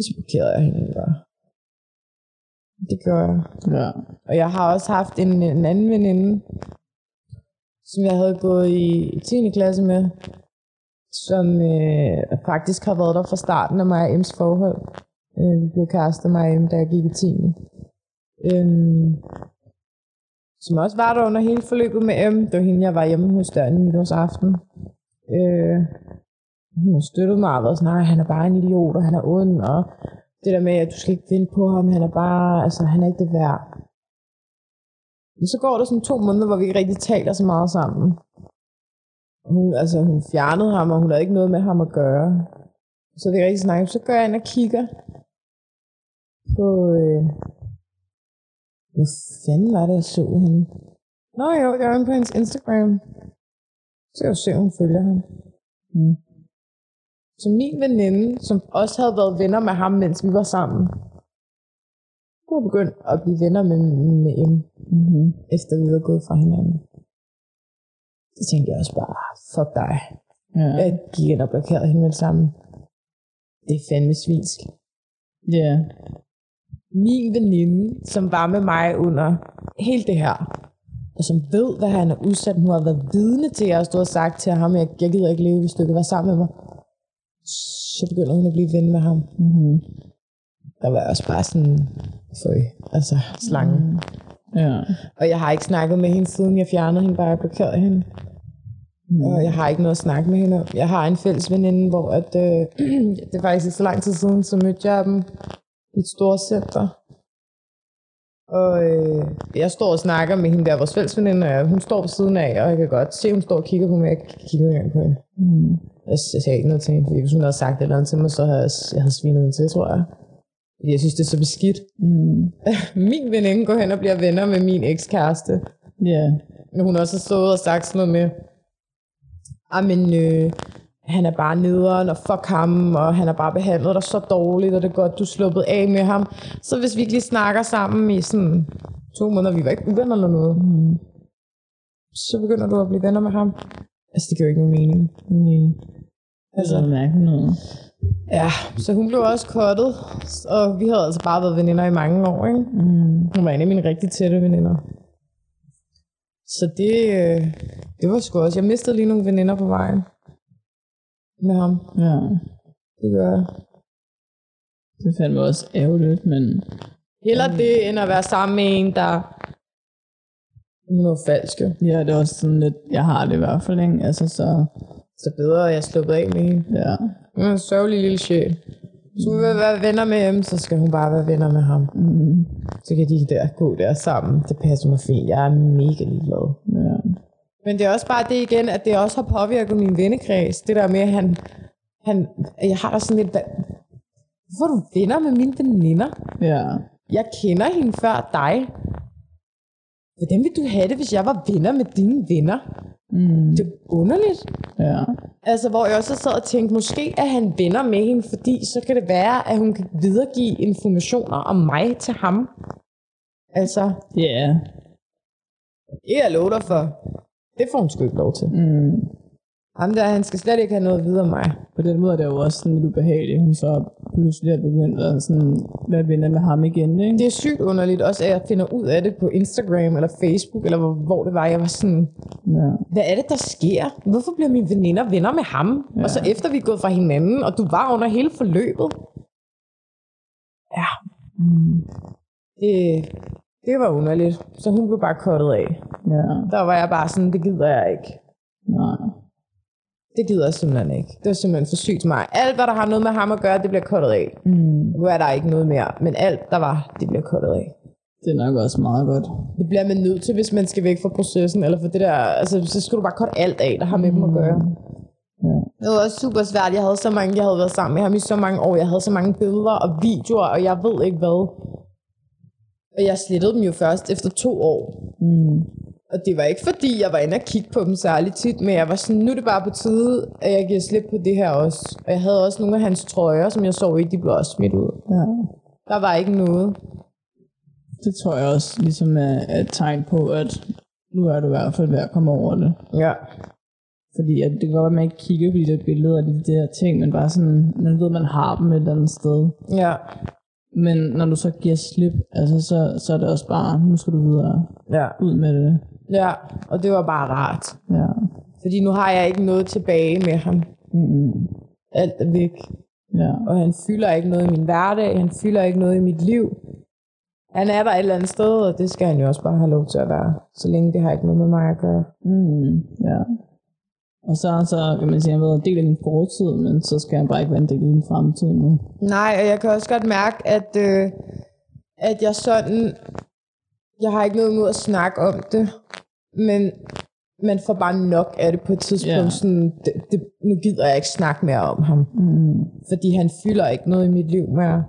Så blokerede jeg hende bare. Det gør jeg. Ja. Og jeg har også haft en, en anden veninde, som jeg havde gået i, i 10. klasse med, som øh, faktisk har været der fra starten af mig og M's forhold. Øh, vi blev kærester mig og M, da jeg gik i 10. Øh, som også var der under hele forløbet med M. Det var hende, jeg var hjemme hos der en nytårsaften. Øh, hun har støttet mig og været sådan, nej, han er bare en idiot, og han er ond, og det der med, at du skal ikke vinde på ham, han er bare, altså han er ikke det værd. Men så går der sådan to måneder, hvor vi ikke rigtig taler så meget sammen. Hun, altså, hun fjernede ham, og hun havde ikke noget med ham at gøre. Så vi rigtig snakke. Så går jeg ind og kigger på... Øh, hvor fanden var det, jeg så hende? Nå jo, jeg var inde på hendes Instagram. Så jeg se, hun følger ham. Mm. Så min veninde, som også havde været venner med ham, mens vi var sammen, hun var begyndt at blive venner med, med M, mm-hmm. efter vi var gået fra hinanden. Så tænkte jeg også bare, fuck dig. Ja. Jeg gik ind og blokerede hende med det samme. Det er fandme svinsk. Ja. Min veninde, som var med mig under hele det her, og som ved, hvad han er udsat, hun har været vidne til, at jeg har stået og sagt til ham, at jeg, jeg gider ikke leve, hvis du ikke være sammen med mig. Så begynder hun at blive ven med ham. Mm-hmm. Der var jeg også bare sådan, føj, altså slangen. Mm. Ja. Og jeg har ikke snakket med hende, siden jeg fjernede hende, bare jeg blokerede hende. Mm. Og jeg har ikke noget at snakke med hende om. Jeg har en fælles veninde, hvor at, øh, (clears throat) det er faktisk ikke så lang tid siden, så mødte jeg dem i et stort center. Og øh, jeg står og snakker med hende der, vores fælles veninde, og hun står på siden af, og jeg kan godt se, hun står og kigger på mig, jeg kigger engang på hende. Mm. Jeg, jeg sagde ikke noget til hende, fordi hvis hun havde sagt et eller andet til mig, så havde jeg, jeg havde svinet hende til, tror jeg. Jeg synes, det er så beskidt. Mm. (laughs) min veninde går hen og bliver venner med min ekskæreste. Ja. Men hun også har stået og sagt sådan noget med, ah, men øh, han er bare nederen, og fuck ham, og han har bare behandlet dig så dårligt, og det er godt, du er sluppet af med ham. Så hvis vi ikke lige snakker sammen i sådan to måneder, vi var ikke uvenner eller noget, Mm. så begynder du at blive venner med ham. Altså, det giver jo ikke nogen mening. Nej. Altså, Det er mærkeligt noget. Ja, så hun blev også kottet, og vi havde altså bare været veninder i mange år, ikke? Mm. Hun var en af mine rigtig tætte veninder. Så det, øh, det var sgu også. Jeg mistede lige nogle veninder på vejen. Med ham. Ja. Det gør jeg. Det fandme også ærgerligt, men... Heller det, end at være sammen med en, der er noget falsk. jo. Ja, det er også sådan lidt... Jeg har det i hvert fald, ikke? Altså, så... Så bedre, at jeg er sluppet af med hende. Ja. Hun er en sørgelig lille sjæl. Så hun vil være venner med ham, så skal hun bare være venner med ham. Mm. Så kan de der gå der sammen. Det passer mig fint. Jeg er mega ligeglad. Ja. Men det er også bare det igen, at det også har påvirket min vennekreds. Det der med, at han, han jeg har da sådan lidt, hvorfor er du venner med mine veninder? Ja. Jeg kender hende før dig. Hvordan ville du have det, hvis jeg var venner med dine venner? Mm. Det er underligt. Ja. Altså, hvor jeg også sad og tænkte, måske er han venner med hende, fordi så kan det være, at hun kan videregive informationer om mig til ham. Altså, Ja. Yeah. det er jeg lovet dig for. Det får hun sgu ikke lov til. Mm. Ham der, han skal slet ikke have noget at vide om mig. På den måde er det jo også sådan lidt ubehageligt, hun så pludselig er begyndt at sådan være venner med ham igen, ikke? Det er sygt underligt også, at jeg finder ud af det på Instagram eller Facebook, eller hvor, hvor det var. Jeg var sådan, Ja. hvad er det, der sker? Hvorfor bliver mine veninder venner med ham? Ja. Og så efter vi er gået fra hinanden, og du var under hele forløbet. Ja. Mm. Det, det var underligt. Så hun blev bare kottet af. Ja. Der var jeg bare sådan, det gider jeg ikke. Nej. Det gider jeg simpelthen ikke. Det var simpelthen for sygt mig. Alt, hvad der har noget med ham at gøre, det bliver kottet af. Mm. Nu er der ikke noget mere, men alt, der var, det bliver kottet af. Det er nok også meget godt. Det bliver man nødt til, hvis man skal væk fra processen, eller for det der, altså så skal du bare korte alt af, der har med dem at gøre. Ja. Det var også super svært. Jeg havde så mange, jeg havde været sammen med ham i så mange år. Jeg havde så mange billeder og videoer, og jeg ved ikke hvad. Og jeg slettede dem jo først efter to år. Mm. Og det var ikke fordi, jeg var inde og kigge på dem særligt tit, men jeg var sådan, nu er det bare på tide, at jeg giver slip på det her også. Og jeg havde også nogle af hans trøjer, som jeg sov i, de blev også smidt ud. Ja. Der var ikke noget. Det tror jeg også ligesom er, er et tegn på, at nu er du i hvert fald ved at komme over det. Ja. Fordi at det kan godt være, at man ikke kigger på de der billeder og de der ting, men bare sådan, man ved, at man har dem et eller andet sted. Ja. Men når du så giver slip, altså så, så er det også bare, nu skal du videre Ja. ud med det. Ja. Og det var bare rart. Ja. Fordi nu har jeg ikke noget tilbage med ham. Mm-hmm. Alt er væk. Ja. Og han fylder ikke noget i min hverdag. Han fylder ikke noget i mit liv. Han er der et eller andet sted, og det skal han jo også bare have lov til at være. Så længe det har ikke noget med mig at gøre. Mm, ja. Og så, så kan man sige, at han har været en del af din fortid, men så skal han bare ikke være en del af din fremtid nu. Nej, og jeg kan også godt mærke, at, øh, at jeg sådan... Jeg har ikke noget imod at snakke om det, men man får bare nok af det på et tidspunkt. Ja. Sådan, det, det, nu gider jeg ikke snakke mere om ham, Mm. fordi han fylder ikke noget i mit liv mere.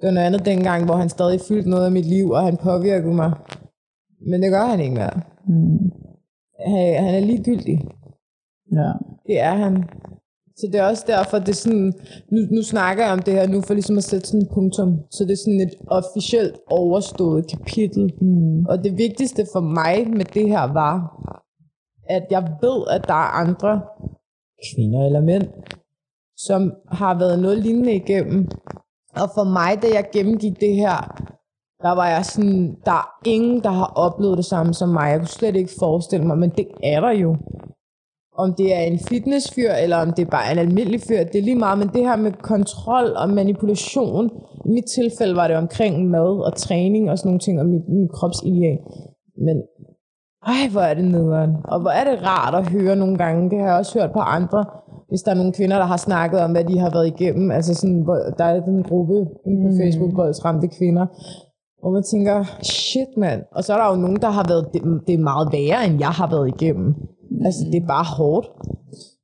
Det var noget andet dengang, hvor han stadig fyldte noget af mit liv, og han påvirkede mig. Men det gør han ikke mere. Mm. Han, han er ligegyldig. Ja. Det er han. Så det er også derfor, det er sådan, nu, nu snakker jeg om det her nu, for ligesom at sætte sådan en punktum. Så det er sådan et officielt overstået kapitel. Mm. Og det vigtigste for mig med det her var, at jeg ved, at der er andre kvinder eller mænd, som har været noget lignende igennem. Og for mig, da jeg gennemgik det her, der var jeg sådan, der er ingen, der har oplevet det samme som mig. Jeg kunne slet ikke forestille mig, men det er der jo. Om det er en fitnessfyr, eller om det er bare en almindelig fyr, det er lige meget, men det her med kontrol og manipulation, i mit tilfælde var det omkring mad og træning og sådan nogle ting, og min, min kropsideal. Men ej, hvor er det nederen. Og hvor er det rart at høre nogle gange. Det har jeg også hørt på andre. Hvis der er nogle kvinder, der har snakket om, hvad de har været igennem. Altså sådan, hvor, der er den gruppe på Facebook, voldsramte kvinder. Hvor man tænker, shit mand. Og så er der jo nogen, der har været, det, det er meget værre, end jeg har været igennem. Altså, det er bare hårdt.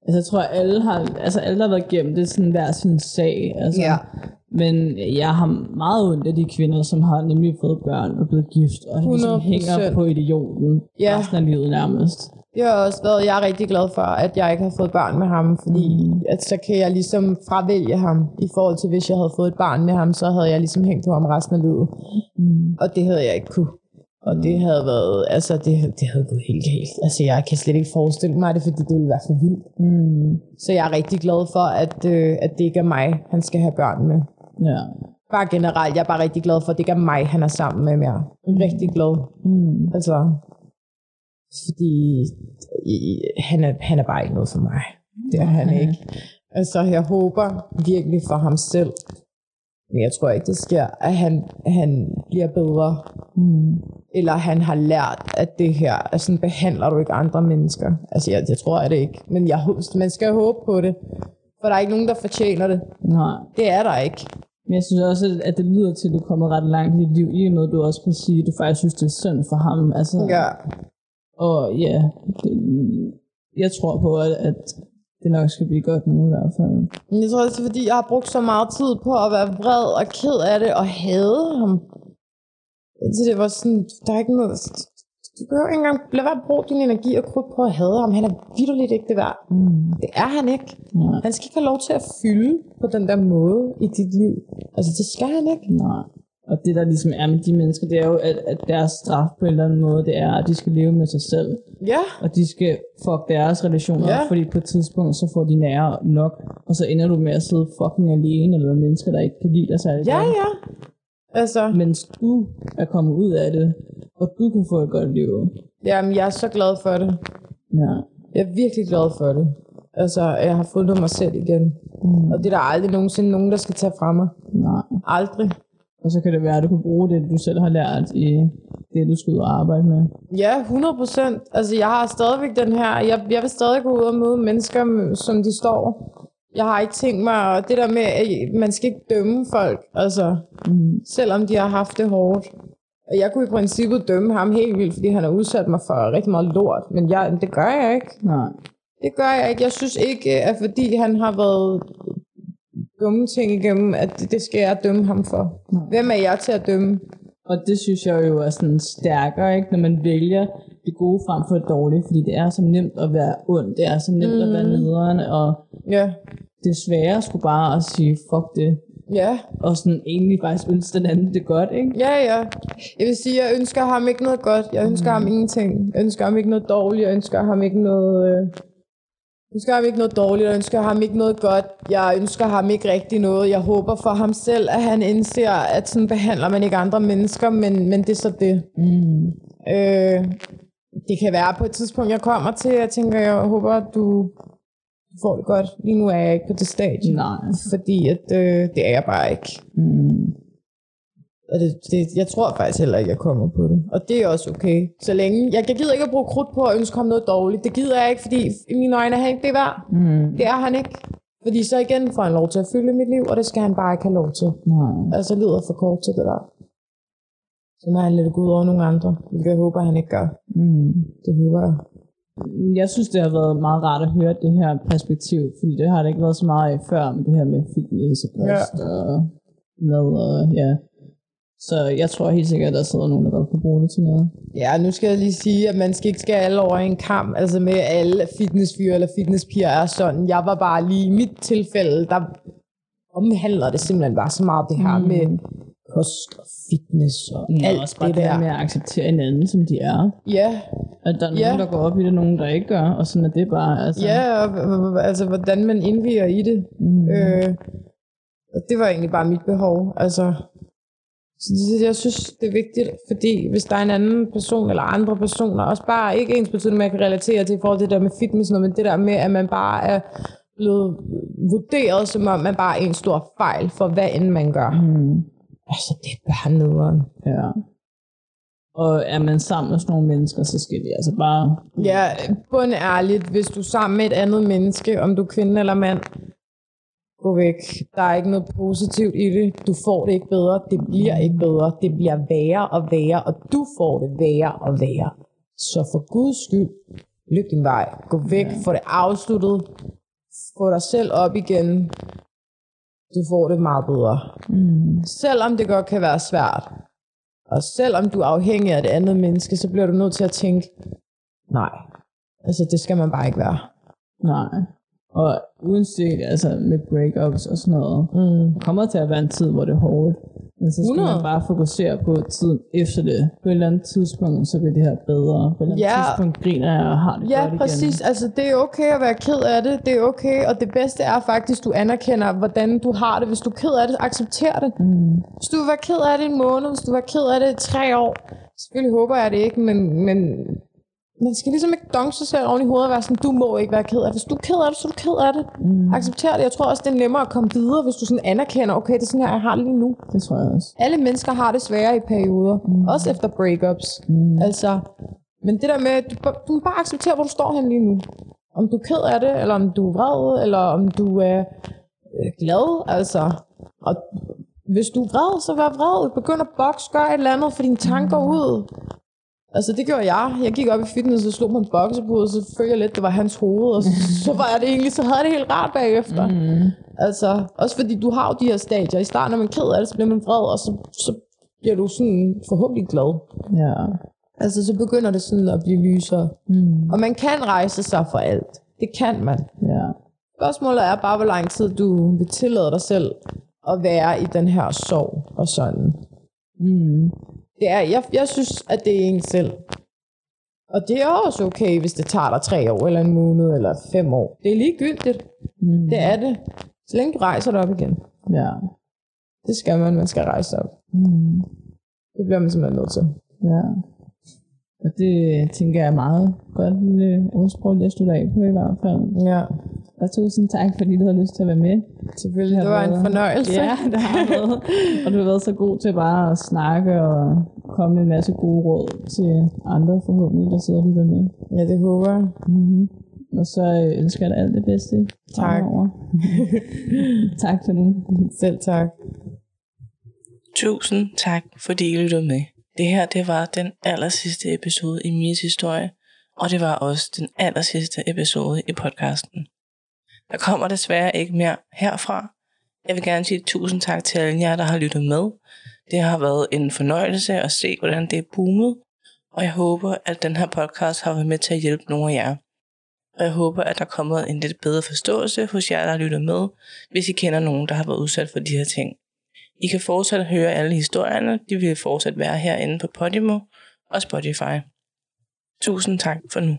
Altså, jeg tror, alle har, altså, alle der har været igennem det, er sådan hver sin sag. Altså. Ja. Men jeg har meget ondt af de kvinder, som har nemlig fået børn og blevet gift, og ligesom 100%. hænger på idioten Ja. resten af livet nærmest. Det har også været, jeg er rigtig glad for, at jeg ikke har fået børn med ham, fordi Mm. at så kan jeg ligesom fravælge ham, i forhold til hvis jeg havde fået et barn med ham, så havde jeg ligesom hængt på ham resten af livet. Mm. Og det havde jeg ikke kunne. Og det havde været, altså det, det havde gået helt galt. Altså jeg kan slet ikke forestille mig det, fordi det ville være for vildt. Mm. Så jeg er rigtig glad for, at, øh, at det ikke er mig, han skal have børn med. Ja. Bare generelt, jeg er bare rigtig glad for, at det ikke er mig, han er sammen med mere. Rigtig glad. Mm. Altså, fordi han er, han er bare ikke noget for mig. Det er han ikke. Altså, jeg håber virkelig for ham selv, men jeg tror ikke, det sker, at han, han bliver bedre. Mm. Eller han har lært, at det her, at sådan behandler du ikke andre mennesker. Altså, jeg, jeg tror det ikke. Men jeg, man skal håbe på det. For der er ikke nogen, der fortjener det. Nej. Det er der ikke. Men jeg synes også, at- at det lyder til, at du er kommet ret langt i dit liv, i og med, at du også kan sige, at du faktisk synes, det er synd for ham. Altså, Ja. Og ja, det, jeg tror på, at, at det nok skal blive godt nu i hvert fald. Men jeg tror også, fordi jeg har brugt så meget tid på at være vred og ked af det og hade ham. Så det var sådan, der er ikke noget, Du behøver ikke engang lade være at bruge din energi og krudt på at hade ham. Han er vidderligt ikke det værd. Mm. Det er han ikke. Nej. Han skal ikke have lov til at fylde på den der måde i dit liv. Altså, det skal han ikke. Nej. Og det der ligesom er med de mennesker, det er jo, at, at deres straf på en eller anden måde, det er, at de skal leve med sig selv. Ja, Og de skal fuck deres relationer, Ja. fordi på et tidspunkt, så får de nære nok, og så ender du med at sidde fucking alene, eller mennesker, der ikke kan lide dig særlig ja, godt. ja. Altså, Mens du er kommet ud af det, og du kan få et godt liv. jamen, jeg er så glad for det. Ja. Jeg er virkelig glad for det. Altså, jeg har fundet mig selv igen. Mm. Og det er der aldrig nogensinde nogen, der skal tage fra mig. Nej. Aldrig. Og så kan det være, at du kan bruge det, du selv har lært i det, du skal ud og arbejde med. Ja, 100 procent. Altså, jeg har stadigvæk den her... Jeg, jeg vil stadig gå ud og møde mennesker, som de står. Jeg har ikke tænkt mig... Og det der med, at man skal ikke dømme folk, altså... Mm. Selvom de har haft det hårdt. Og jeg kunne i princippet dømme ham helt vildt, fordi han har udsat mig for rigtig meget lort. Men jeg, det gør jeg ikke. Nej. Det gør jeg ikke. Jeg synes ikke, at fordi han har været dumme ting igennem, at det- skal jeg dømme ham for. Nej. Hvem er jeg til at dømme? Og det synes jeg jo er sådan stærkere, ikke? når man vælger det gode frem for det dårlige, fordi det er så nemt at være ond, det er så nemt mm. at være nederen, og Ja. det er sværere skulle bare at sige, fuck det, Ja, og sådan egentlig faktisk ønske den anden det godt, ikke? ja, ja. Jeg vil sige, jeg ønsker ham ikke noget godt. Jeg ønsker ham ingenting. Jeg ønsker ham ikke noget dårligt. Jeg ønsker ham ikke noget... Øh... Jeg ønsker ham ikke noget dårligt, jeg ønsker ham ikke noget godt. Jeg ønsker ham ikke rigtig noget. Jeg håber for ham selv, at han indser, at sådan behandler man ikke andre mennesker, men, men det er så det. Mm. Øh, det kan være på et tidspunkt, jeg kommer til, jeg tænker, jeg håber, at du får det godt. Lige nu er jeg ikke på det stadie, Nej. fordi at, øh, det er jeg bare ikke. Mm. Og det, det, jeg tror faktisk heller ikke, jeg kommer på det. Og det er også okay. Så længe. Jeg, jeg gider ikke at bruge krudt på at ønske ham noget dårligt. Det gider jeg ikke, fordi i mine øjne er han ikke det værd. Mm. Det er han ikke. Fordi så igen får han lov til at fylde mit liv, og det skal han bare ikke have lov til. Nej. Altså livet er for kort til det der. Så må han det gå ud over nogle andre, hvilket jeg håber, han ikke gør. Mm. Det håber jeg. Jeg synes, det har været meget rart at høre det her perspektiv, fordi det har det ikke været så meget af før med det her med fitness og kost ja. og mad og ja. Så jeg tror helt sikkert, at der sidder nogen, der godt kan bruge det til noget. Ja, nu skal jeg lige sige, at man skal ikke skære alle over en kamp. Altså med alle fitnessfyre eller fitnesspiger er sådan. Jeg var bare lige i mit tilfælde, der omhandler det simpelthen bare så meget det her mm. med kost og fitness og Ja, alt også bare det det der. med at acceptere hinanden, som de er. Ja, At der er nogen, Ja. der går op i det, nogen, der ikke gør, og sådan er det bare. Altså. ja, og altså hvordan man indviger i det. Mm. Øh, det var egentlig bare mit behov. Altså, så det, jeg synes, det er vigtigt, fordi hvis der er en anden person eller andre personer, også bare ikke ens betydende, man kan relatere til i forhold til det der med fitness, men det der med, at man bare er blevet vurderet, som om man bare er en stor fejl for hvad end man gør. Mm. Altså, det er bare nederen. Ja. Og er man sammen med sådan nogle mennesker, så skal de altså bare... Ja, bund ærligt, hvis du er sammen med et andet menneske, om du er kvinde eller mand, gå væk. Der er ikke noget positivt i det. Du får det ikke bedre. Det bliver ikke bedre. Det bliver værre og værre, og du får det værre og værre. Så for guds skyld, løb din vej. Gå væk. Ja. Få det afsluttet. Få dig selv op igen. Du får det meget bedre. Mm. Selvom det godt kan være svært, og selvom du er afhængig af det andet menneske, så bliver du nødt til at tænke, nej, altså det skal man bare ikke være. Nej. Og uanset altså med breakups og sådan noget, Mm. kommer til at være en tid, hvor det er hårdt. Men så skal 100. man bare fokusere på tiden efter det. På et eller andet tidspunkt, så bliver det her bedre. På et eller andet Ja. tidspunkt griner jeg og har det Ja, godt præcis. igen. Altså, det er okay at være ked af det. Det er okay. Og det bedste er faktisk, at du anerkender, hvordan du har det. Hvis du er ked af det, accepter det. Mm. Hvis du være ked af det en måned, hvis du være ked af det i tre år, selvfølgelig håber jeg det ikke, men, men man skal ligesom ikke donke sig selv oven i hovedet og være sådan, du må ikke være ked af det. Hvis du er ked af det, så er du ked af det. Mm. Accepter det. Jeg tror også, det er nemmere at komme videre, hvis du sådan anerkender, okay, det er sådan her, jeg har det lige nu. Det tror jeg også. Alle mennesker har det sværere i perioder, mm. også efter breakups. Mm. Altså, men det der med, du, du må bare acceptere, hvor du står hen lige nu. Om du er ked af det, eller om du er vred, eller om du er øh, glad, altså. Og hvis du er vred, så vær vred. Begynd at boxe, gør et eller andet, for dine tanker ud. Altså det gjorde jeg. Jeg gik op i fitness og slog på en boksebud, og så følte jeg lidt, det var hans hoved, og så, (laughs) så var jeg det egentlig, så havde jeg det helt rart bagefter. Mm. Altså, også fordi du har jo de her stadier. I starten er man ked af det, så bliver man vred, og så, så bliver du sådan forhåbentlig glad. Ja. Altså, så begynder det sådan at blive lysere. Mm. Og man kan rejse sig for alt. Det kan man. Ja. Spørgsmålet er bare, hvor lang tid du vil tillade dig selv at være i den her sorg og sådan. Mm. Det er, jeg, jeg synes, at det er en selv. Og det er også okay, hvis det tager dig tre år, eller en måned, eller fem år. Det er ligegyldigt. Mm. Det er det. Så længe du rejser dig op igen. Ja. Det skal man, man skal rejse op. Mm. Det bliver man simpelthen nødt til. Ja. Og det tænker jeg er meget godt lille ordsprog, jeg slutter af på i hvert fald. Ja, Og tusind tak, fordi du har lyst til at være med. selvfølgelig. har Det var en været- fornøjelse. Ja, det har været. Og du har været så god til bare at snakke og komme med en masse gode råd til andre forhåbentlig, der sidder og med. ja det håber jeg. Mm-hmm. Og så øh, ønsker jeg dig alt det bedste. Tak. (laughs) tak for nu. Selv tak. Tusind tak, fordi I lyttede med. Det her, det var den aller sidste episode i Mias historie, og det var også den aller sidste episode i podcasten. Der kommer desværre ikke mere herfra. Jeg vil gerne sige tusind tak til alle jer, der har lyttet med. Det har været en fornøjelse at se, hvordan det er boomet, og jeg håber, at den her podcast har været med til at hjælpe nogle af jer. Og jeg håber, at der er kommet en lidt bedre forståelse hos jer, der har lyttet med, hvis I kender nogen, der har været udsat for de her ting. I kan fortsat høre alle historierne. De vil fortsat være herinde på Podimo og Spotify. Tusind tak for nu.